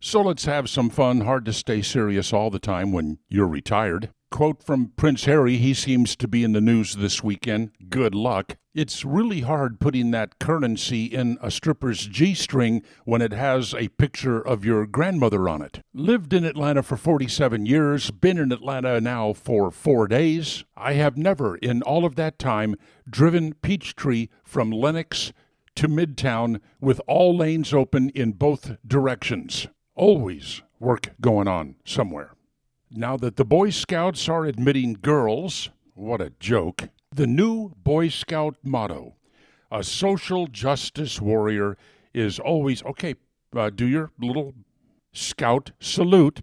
So let's have some fun. Hard to stay serious all the time when you're retired. Quote from Prince Harry, he seems to be in the news this weekend. Good luck. It's really hard putting that currency in a stripper's G string when it has a picture of your grandmother on it. Lived in Atlanta for 47 years, been in Atlanta now for four days. I have never, in all of that time, driven Peachtree from Lenox to Midtown with all lanes open in both directions. Always work going on somewhere. Now that the Boy Scouts are admitting girls, what a joke, the new Boy Scout motto, a social justice warrior, is always okay, uh, do your little scout salute.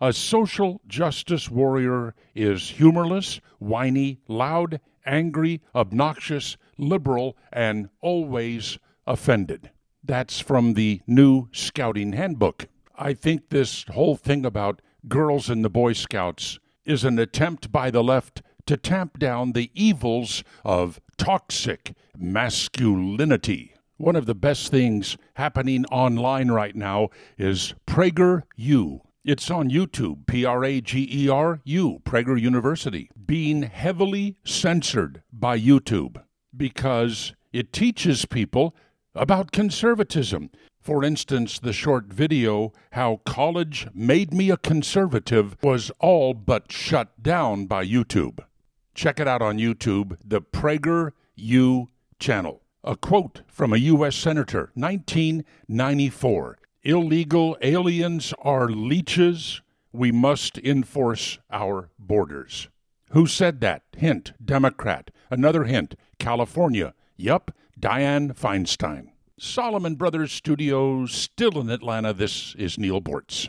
A social justice warrior is humorless, whiny, loud, angry, obnoxious, liberal, and always offended. That's from the new Scouting Handbook. I think this whole thing about girls in the Boy Scouts is an attempt by the left to tamp down the evils of toxic masculinity. One of the best things happening online right now is Prager U. It's on YouTube, P R A G E R U, Prager University, being heavily censored by YouTube because it teaches people about conservatism. For instance, the short video, How College Made Me a Conservative, was all but shut down by YouTube. Check it out on YouTube, the Prager U channel. A quote from a U.S. Senator, 1994 Illegal aliens are leeches. We must enforce our borders. Who said that? Hint, Democrat. Another hint, California. Yup, Dianne Feinstein. Solomon Brothers Studios, still in Atlanta. This is Neal Boortz.